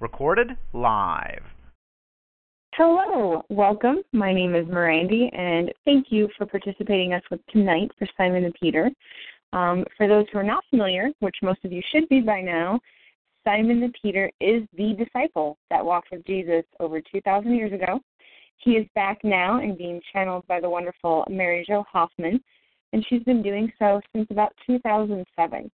Recorded live. Hello, welcome. My name is Mirandy, and thank you for participating us with tonight for Simon the Peter. Um, for those who are not familiar, which most of you should be by now, Simon the Peter is the disciple that walked with Jesus over 2,000 years ago. He is back now and being channeled by the wonderful Mary Jo Hoffman, and she's been doing so since about 2007.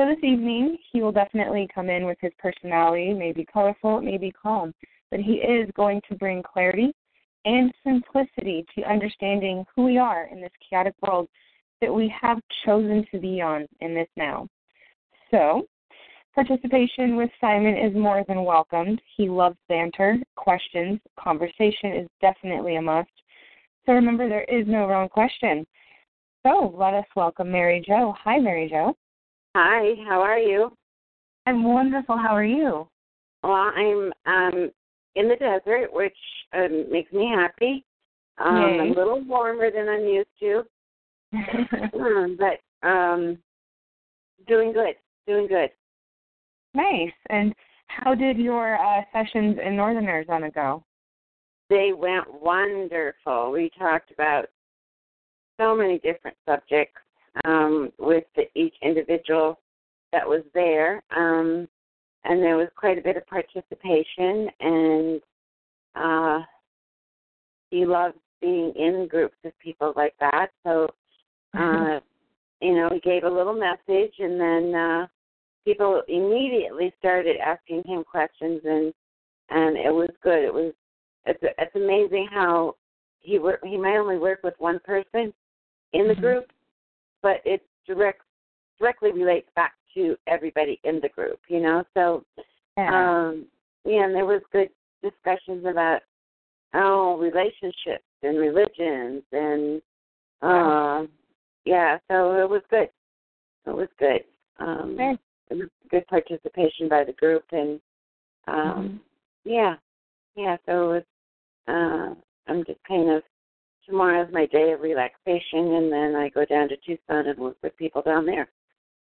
So this evening, he will definitely come in with his personality, maybe colorful, maybe calm, but he is going to bring clarity and simplicity to understanding who we are in this chaotic world that we have chosen to be on in this now. So, participation with Simon is more than welcomed. He loves banter, questions, conversation is definitely a must. So remember, there is no wrong question. So let us welcome Mary Jo. Hi, Mary Jo. Hi, how are you? I'm wonderful. How are you? Well, I'm um in the desert, which um, makes me happy. Um, Yay. a little warmer than I'm used to, um, but um, doing good, doing good. nice. And how did your uh, sessions in Northern Arizona go? They went wonderful. We talked about so many different subjects um, with the, each individual that was there, um, and there was quite a bit of participation. And uh, he loves being in groups of people like that. So, uh, you know, he gave a little message, and then uh, people immediately started asking him questions, and and it was good. It was it's it's amazing how he work he might only work with one person in the Mhm. group, but it direct directly relates back to everybody in the group, you know. So yeah. um yeah, and there was good discussions about oh relationships and religions and uh yeah, so it was good. It was good. Um Okay. it was good participation by the group and um yeah. Yeah, so it's uh I'm just kind of tomorrow's my day of relaxation and then I go down to Tucson and work with people down there.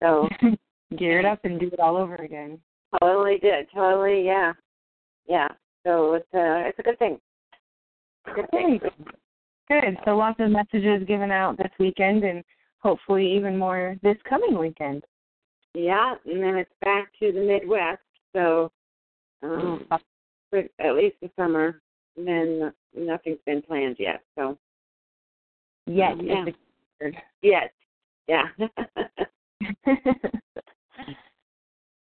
So Gear it up and do it all over again. totally did. Totally, yeah. Yeah. So it's a it's a good thing. Good thing. Good. Good. So lots of messages given out this weekend and hopefully even more this coming weekend. Yeah, and then it's back to the Midwest, so um for at least the summer. Then nothing's been planned yet. So Yet Yeah. is yes. Yeah.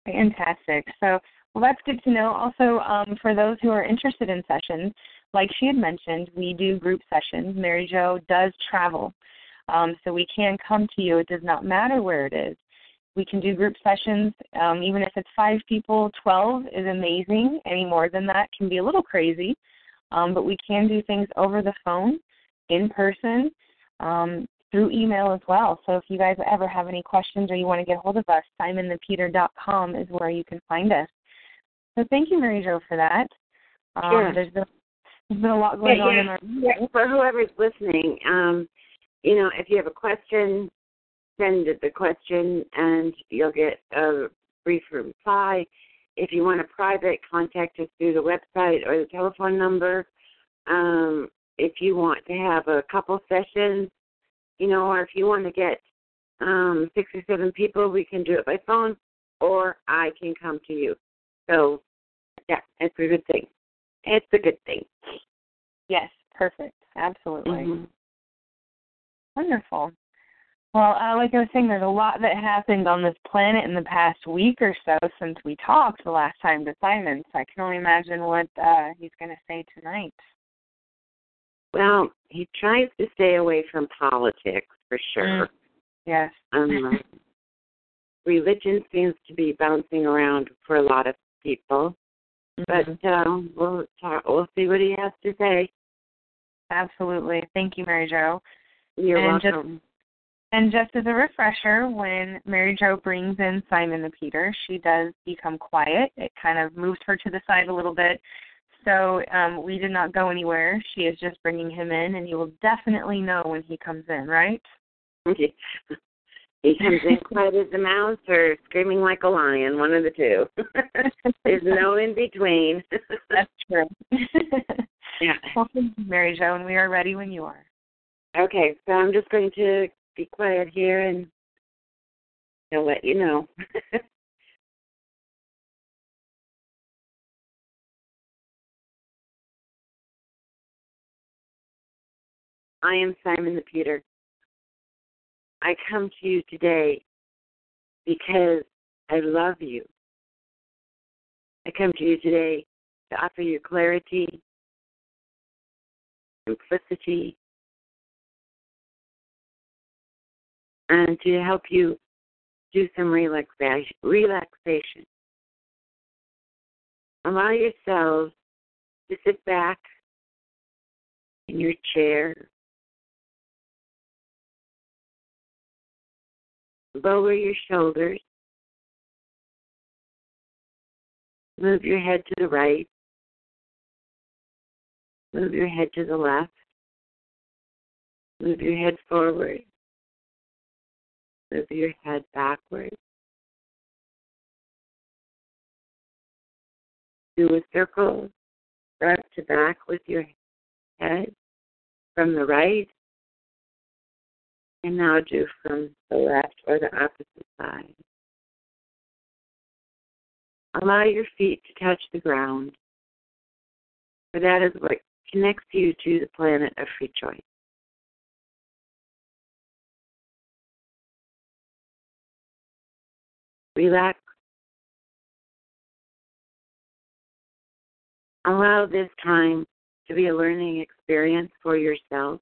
Fantastic. So, well, that's good to know. Also, um, for those who are interested in sessions, like she had mentioned, we do group sessions. Mary Jo does travel, um, so we can come to you. It does not matter where it is. We can do group sessions, um, even if it's five people. Twelve is amazing. Any more than that can be a little crazy, um, but we can do things over the phone, in person. Um, through email as well. So if you guys ever have any questions or you want to get a hold of us, simonthepeter.com is where you can find us. So thank you, Mary Jo, for that. Um, Sure. There's been there's been a lot going Yeah, on yeah. in our Yeah, for whoever's listening, um, you know, if you have a question, send the question and you'll get a brief reply. If you want a private, contact us through the website or the telephone number. Um, if you want to have a couple sessions, you know, or if you want to get um, six or seven people, we can do it by phone, or I can come to you. So, yeah, it's a good thing. It's a good thing. Yes, perfect. Absolutely. Mhm. Wonderful. Well, uh, like I was saying, there's a lot that happened on this planet in the past week or so since we talked the last time to Simon. So I can only imagine what uh, he's going to say tonight. Well, he tries to stay away from politics for sure. Yes. Um, religion seems to be bouncing around for a lot of people, Mhm. but uh, we'll talk, we'll see what he has to say. Absolutely. Thank you, Mary Jo. You're And just- welcome. And just as a refresher, when Mary Jo brings in Simon the Peter, she does become quiet. It kind of moves her to the side a little bit. So um, we did not go anywhere. She is just bringing him in, and you will definitely know when he comes in, right? Okay. He comes in quiet as a mouse or screaming like a lion, one of the two. There's no in between. That's true. yeah. Well, thank you, Mary Jo, and we are ready when you are. Okay, so I'm just going to be quiet here and I'll let you know. I am Simon the Peter. I come to you today because I love you. I come to you today to offer you clarity, simplicity, and to help you do some relaxation. relaxation. Allow yourselves to sit back in your chair Lower your shoulders. Move your head to the right. Move your head to the left. Move your head forward. Move your head backwards. Do a circle front to back with your head from the right and now do from the left or the opposite side. Allow your feet to touch the ground, for that is what connects you to the planet of free choice. Relax. Allow this time to be a learning experience for yourself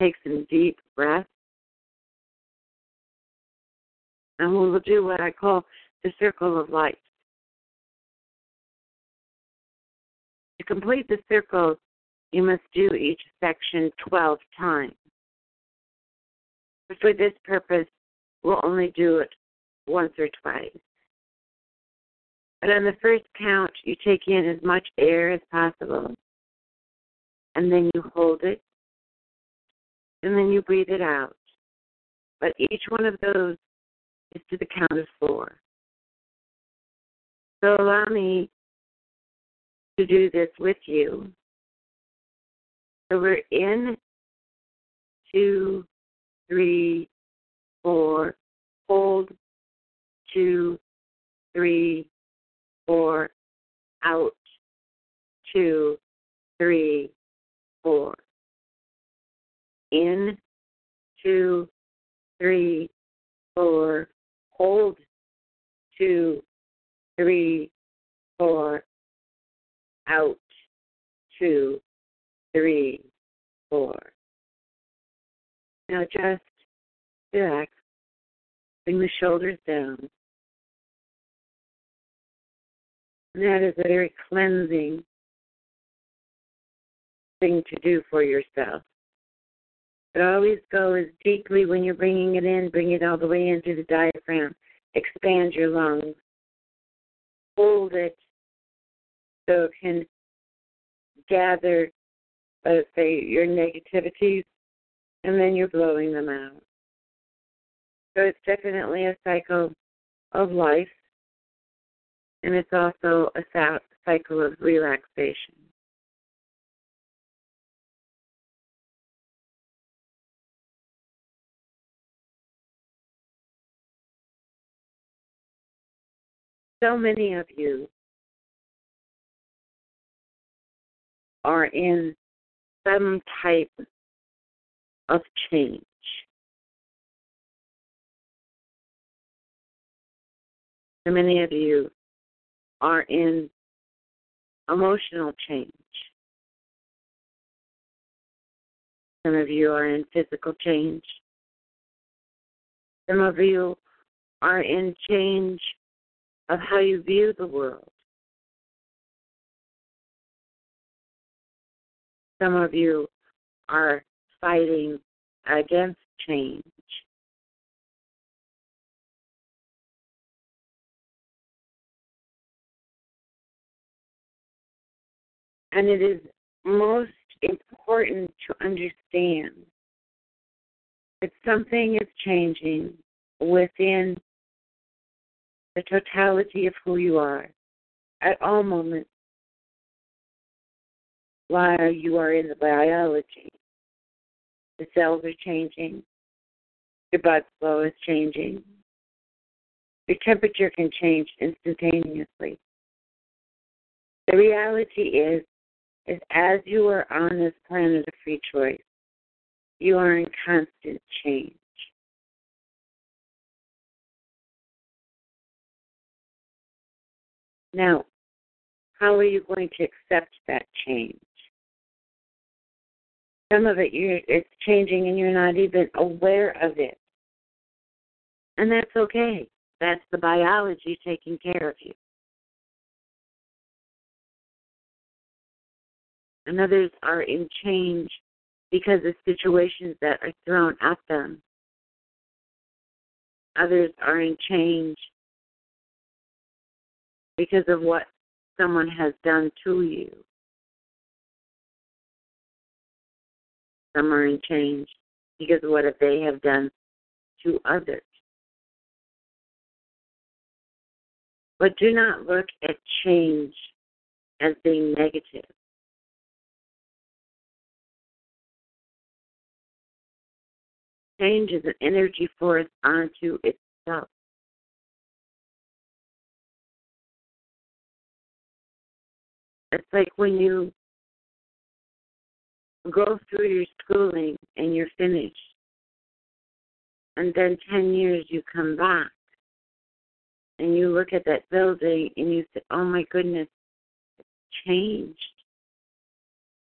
Take some deep breaths. And we will do what I call the circle of light. To complete the circle, you must do each section 12 times. But for this purpose, we'll only do it once or twice. But on the first count, you take in as much air as possible, and then you hold it and then you breathe it out. But each one of those is to the count of four. So allow me to do this with you. So we're in, two, three, four, hold, two, three, four, out, two, three, four. In, two, three, four, hold, two, three, four, out, two, three, four. Now just relax, bring the shoulders down. And that is a very cleansing thing to do for yourself. But always go as deeply when you're bringing it in, bring it all the way into the diaphragm. Expand your lungs. Hold it so it can gather, let's say, your negativities, and then you're blowing them out. So it's definitely a cycle of life, and it's also a cycle of relaxation. so many of you are in some type of change. So many of you are in emotional change. Some of you are in physical change. Some of you are in change of how you view the world. Some of you are fighting against change. And it is most important to understand that something is changing within the totality of who you are at all moments while you are in the biology. The cells are changing, your blood flow is changing, your temperature can change instantaneously. The reality is, is as you are on this planet of free choice, you are in constant change. Now, how are you going to accept that change? Some of it it's changing and you're not even aware of it. And that's okay. That's the biology taking care of you. And others are in change because of situations that are thrown at them. Others are in change because of what someone has done to you. Some are in change because of what they have done to others. But do not look at change as being negative. Change is an energy force onto itself. It's like when you go through your schooling and you're finished, and then 10 years you come back and you look at that building and you say, oh my goodness, it's changed.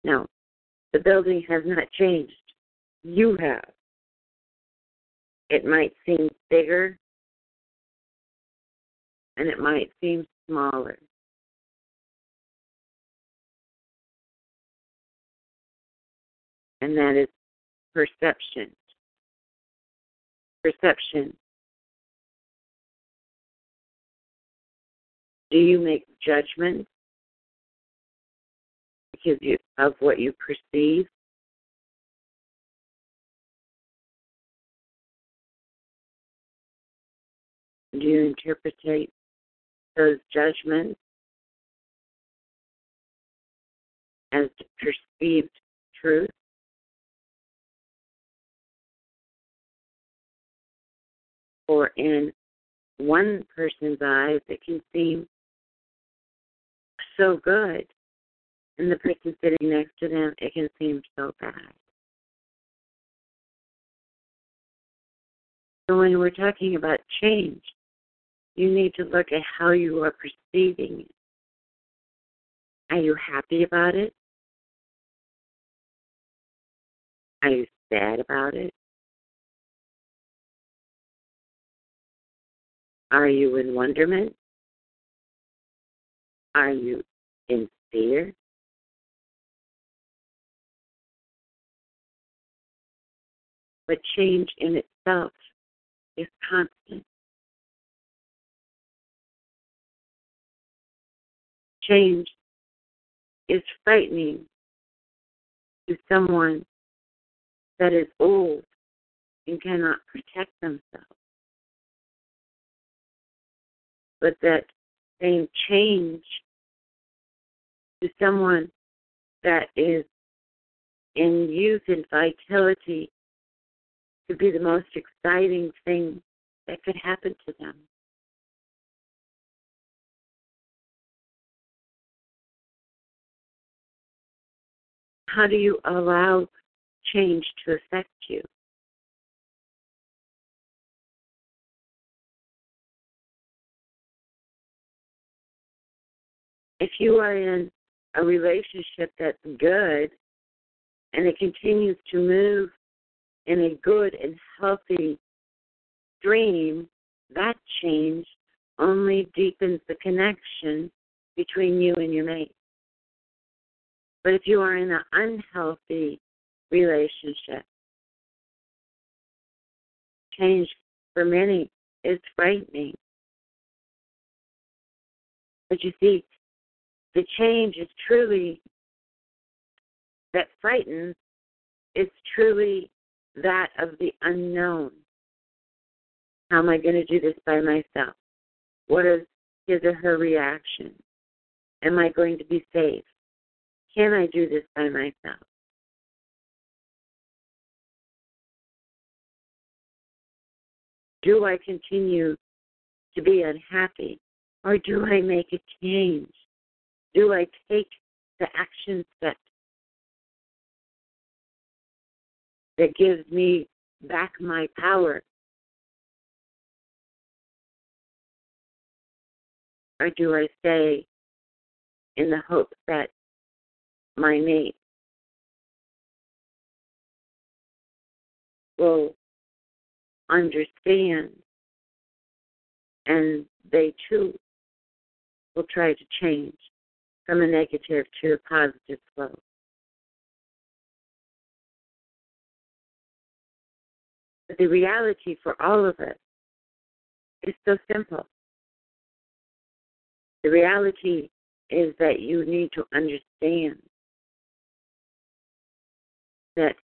No, the building has not changed. You have. It might seem bigger and it might seem smaller. And that is perception. Perception. Do you make judgments because you, of what you perceive? You interpret those judgments as perceived truth? Or in one person's eyes, it can seem so good, and the person sitting next to them, it can seem so bad. So when we're talking about change, you need to look at how you are perceiving it. Are you happy about it? Are you sad about it? Are you in wonderment? Are you in fear? But change in itself is constant. Change is frightening to someone that is old and cannot protect themselves. But that same change to someone that is in youth and vitality could be the most exciting thing that could happen to them. How do you allow change to affect you? If you are in a relationship that's good and it continues to move in a good and healthy stream, that change only deepens the connection between you and your mate. But if you are in an unhealthy relationship, change for many is frightening. But you see, the change is truly, that frightens, is truly that of the unknown. How am I going to do this by myself? What is his or her reaction? Am I going to be safe? Can I do this by myself? Do I continue to be unhappy or do I make a change? Do I take the action step that gives me back my power? Or do I stay in the hope that my mate will understand and they too will try to change from a negative to a positive flow. But the reality for all of us is so simple. The reality is that you need to understand that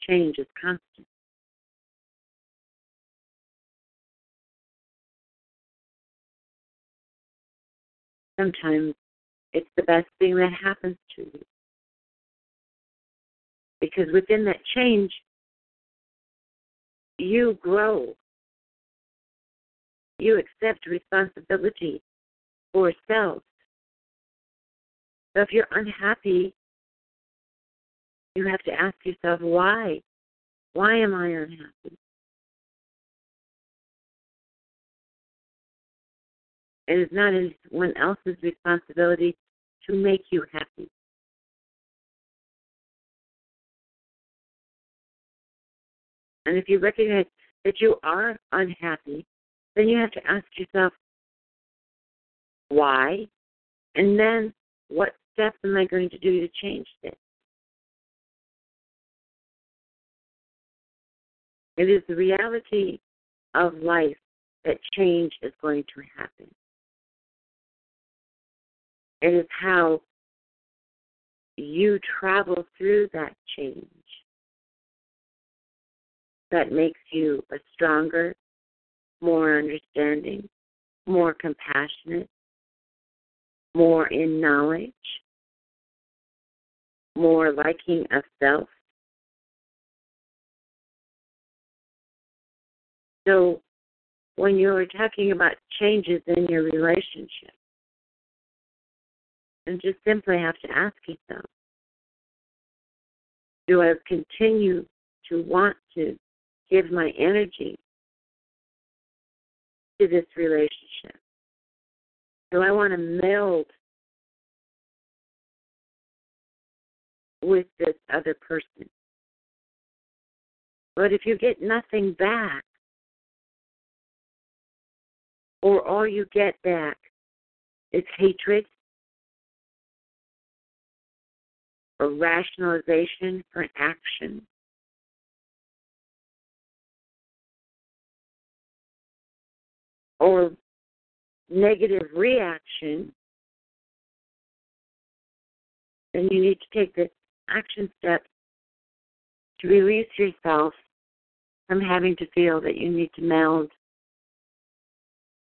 change is constant. Sometimes it's the best thing that happens to you. Because within that change, you grow. You accept responsibility for self. So if you're unhappy, you have to ask yourself, why? Why am I unhappy? It is not anyone else's responsibility to make you happy. And if you recognize that you are unhappy, then you have to ask yourself, why? And then what steps am I going to do to change this? It is the reality of life that change is going to happen. It is how you travel through that change that makes you a stronger, more understanding, more compassionate, more in knowledge, more liking of self. So, when you're talking about changes in your relationship, and just simply have to ask yourself do I continue to want to give my energy to this relationship? Do I want to meld with this other person? But if you get nothing back, or all you get back is hatred or rationalization for action. Or negative reaction, then you need to take the action steps to release yourself from having to feel that you need to meld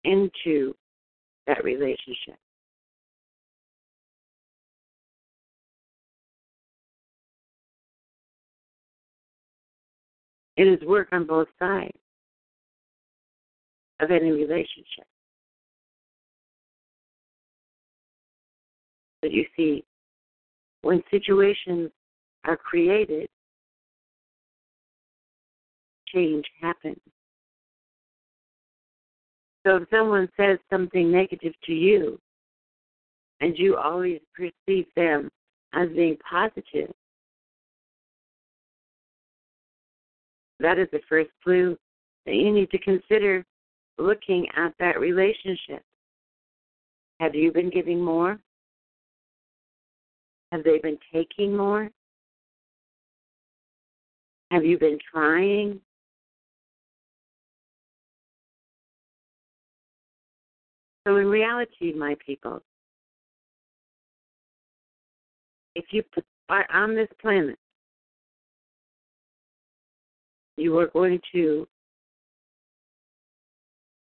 into that relationship. It is work on both sides of any relationship. But you see, when situations are created, change happens. So if someone says something negative to you, and you always perceive them as being positive, that is the first clue that you need to consider looking at that relationship. Have you been giving more? Have they been taking more? Have you been trying? So, in reality, my people, if you are on this planet you are going to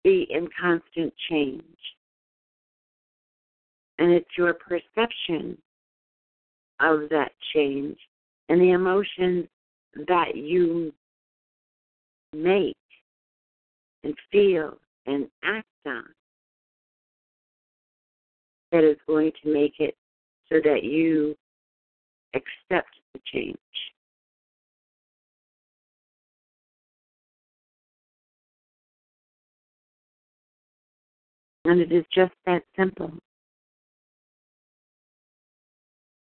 be in constant change. And it's your perception of that change and the emotions that you make and feel and act on that is going to make it so that you accept the change. And it is just that simple.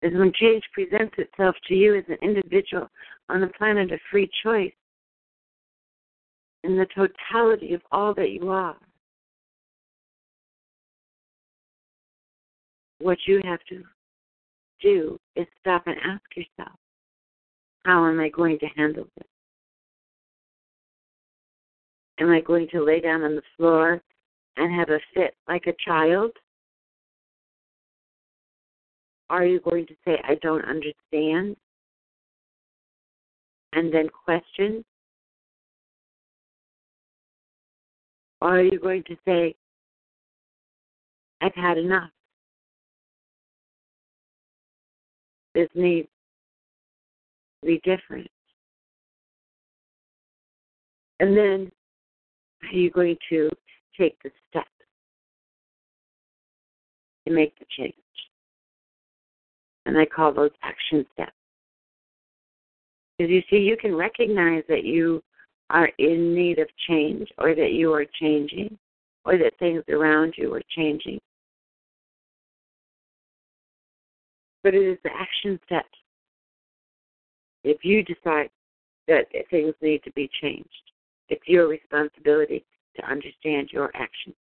Is when change presents itself to you as an individual on the planet of free choice, in the totality of all that you are, what you have to do is stop and ask yourself, how am I going to handle this? Am I going to lay down on the floor and have a fit like a child? Are you going to say, I don't understand? And then question? Or are you going to say, I've had enough? This needs to be different. And then are you going to take the steps to make the change? And I call those action steps. Because you see, you can recognize that you are in need of change or that you are changing or that things around you are changing. But it is the action steps. If you decide that things need to be changed, it's your responsibility to understand your actions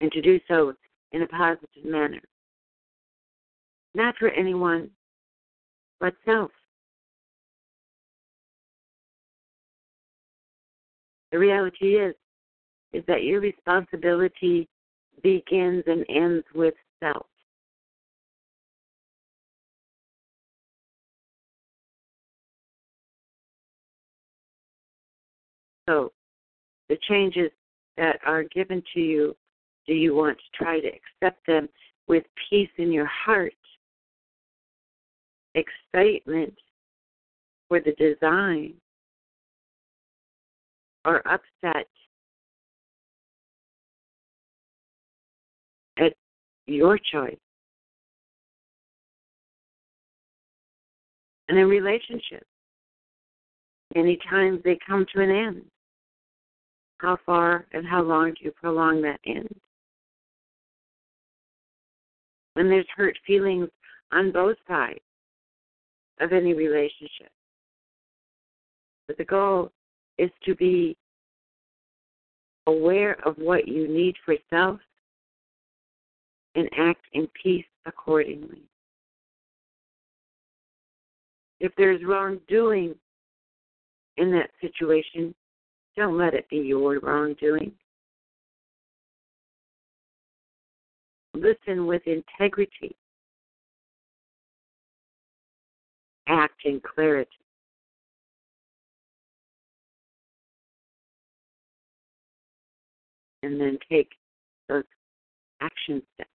and to do so in a positive manner. Not for anyone but self. The reality is is that your responsibility begins and ends with self. So, the changes that are given to you, do you want to try to accept them with peace in your heart, excitement for the design, or upset your choice? And in relationships, many times they come to an end. How far and how long do you prolong that end? When there's hurt feelings on both sides of any relationship. But the goal is to be aware of what you need for self and act in peace accordingly. If there's wrongdoing in that situation, don't let it be your wrongdoing. Listen with integrity. Act in clarity. And then take those action steps.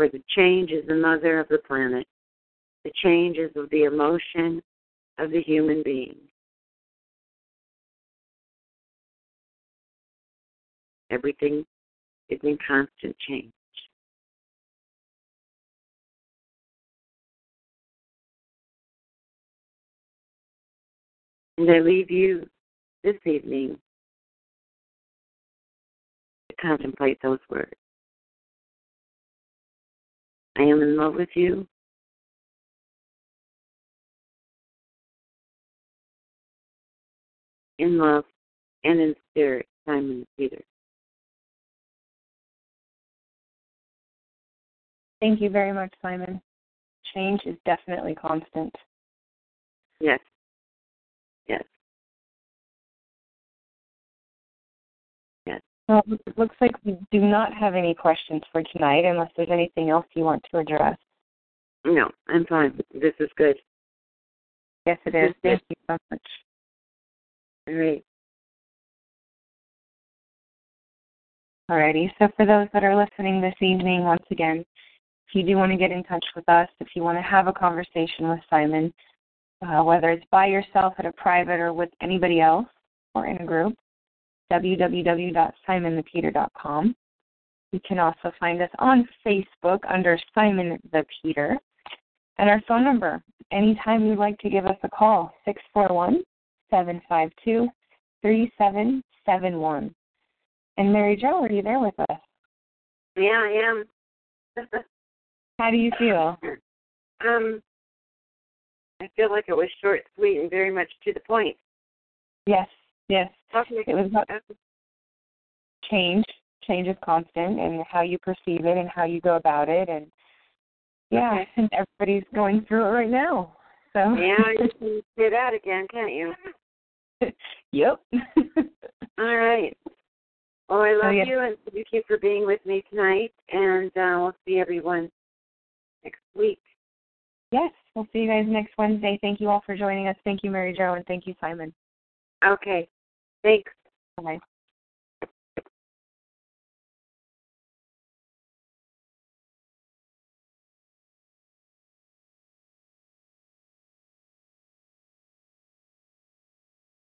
For the change is the mother of the planet. The change is of the emotion of the human being. Everything is in constant change. And I leave you this evening to contemplate those words. I am in love with you. in love and in spirit, Simon Peter. Thank you very much, Simon. Change is definitely constant. Yes. Yes. Well, it looks like we do not have any questions for tonight unless there's anything else you want to address. No, I'm fine. This is good. Yes, it is. Thank you so much. All right. Alrighty. So for those that are listening this evening, once again, if you do want to get in touch with us, if you want to have a conversation with Simon, uh, whether it's by yourself at a private or with anybody else or in a group, www.simonthepeter.com. You can also find us on Facebook under Simon the Peter. And our phone number, anytime you'd like to give us a call, 641 752 3771. And Mary Jo, are you there with us? Yeah, I am. How do you feel? Um, I feel like it was short, sweet, and very much to the point. Yes, yes. Okay. It was about change. Change is constant, and how you perceive it and how you go about it, and yeah, Okay. and everybody's going through it right now. So Yeah, you can say that again, can't you? yep. All right. Well, I love Oh, yeah. you, and thank you for being with me tonight. And uh, we'll see everyone next week. yes, we'll see you guys next Wednesday. Thank you all for joining us. Thank you, Mary Jo, and thank you, Simon. Okay. Thanks. Bye.